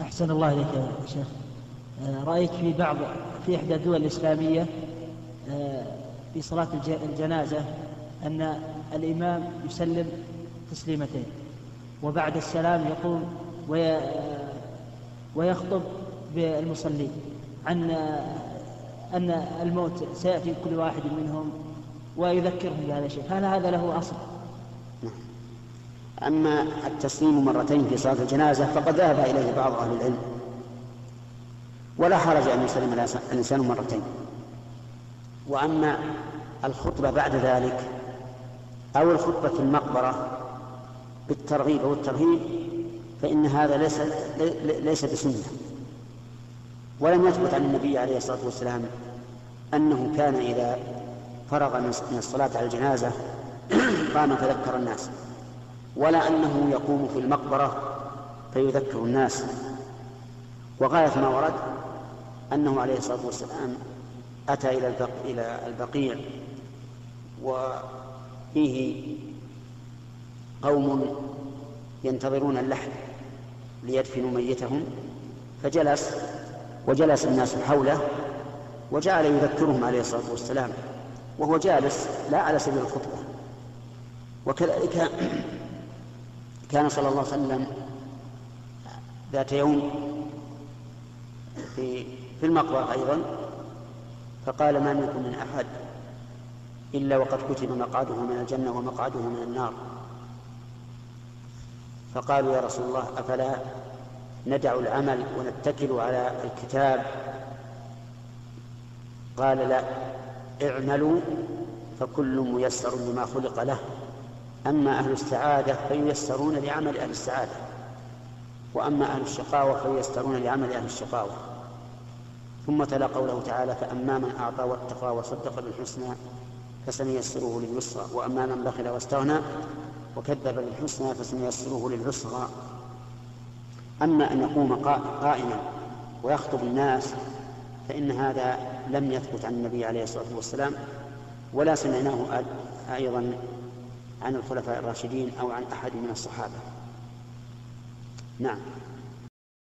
أحسن الله إليك يا شيخ آه، رأيت في بعض في إحدى الدول الإسلامية آه، في صلاة الجنازة أن الإمام يسلم تسليمتين وبعد السلام يقوم ويخطب بالمصلين عن أن الموت سيأتي كل واحد منهم ويذكرهم بهذا الشيء هل هذا له أصل؟ نعم. أما التسليم مرتين في صلاة الجنازة فقد ذهب إليه بعض أهل العلم. ولا حرج أن يسلم الإنسان مرتين. وأما الخطبة بعد ذلك أو الخطبة في المقبرة بالترغيب أو الترهيب فإن هذا ليس ليس بسنة. ولم يثبت عن النبي عليه الصلاة والسلام أنه كان إذا فرغ من الصلاة على الجنازة قام فذكر الناس. ولا أنه يقوم في المقبرة فيذكر الناس وغاية ما ورد أنه عليه الصلاة والسلام أتى إلى. إلى البقيع وفيه قوم ينتظرون اللحد ليدفنوا ميتهم فجلس وجلس الناس حوله وجعل يذكرهم عليه الصلاة والسلام وهو جالس لا على سبيل الخطبة وكذلك كان صلى الله عليه وسلم ذات يوم في في المقبرة أيضا فقال ما منكم من أحد إلا وقد كتب مقعده من الجنة ومقعده من النار. فقالوا يا رسول الله أفلا ندع العمل ونتكل على الكتاب؟ قال لا اعملوا فكل ميسر لما خلق له. أما أهل السعادة فييسرون لعمل أهل السعادة وأما أهل الشقاوة فييسرون لعمل أهل الشقاوة. ثم تلا قوله تعالى فأما من أعطى واتقى وصدق بالحسنى فسنيسره لليسرى وأما من بخل واستغنى وكذب بالحسنى فسنيسره للعسرى. أما أن يقوم قائما ويخطب الناس فإن هذا لم يثبت عن النبي عليه الصلاة والسلام ولا سمعناه أيضا عن الخلفاء الراشدين أو عن أحد من الصحابة. نعم.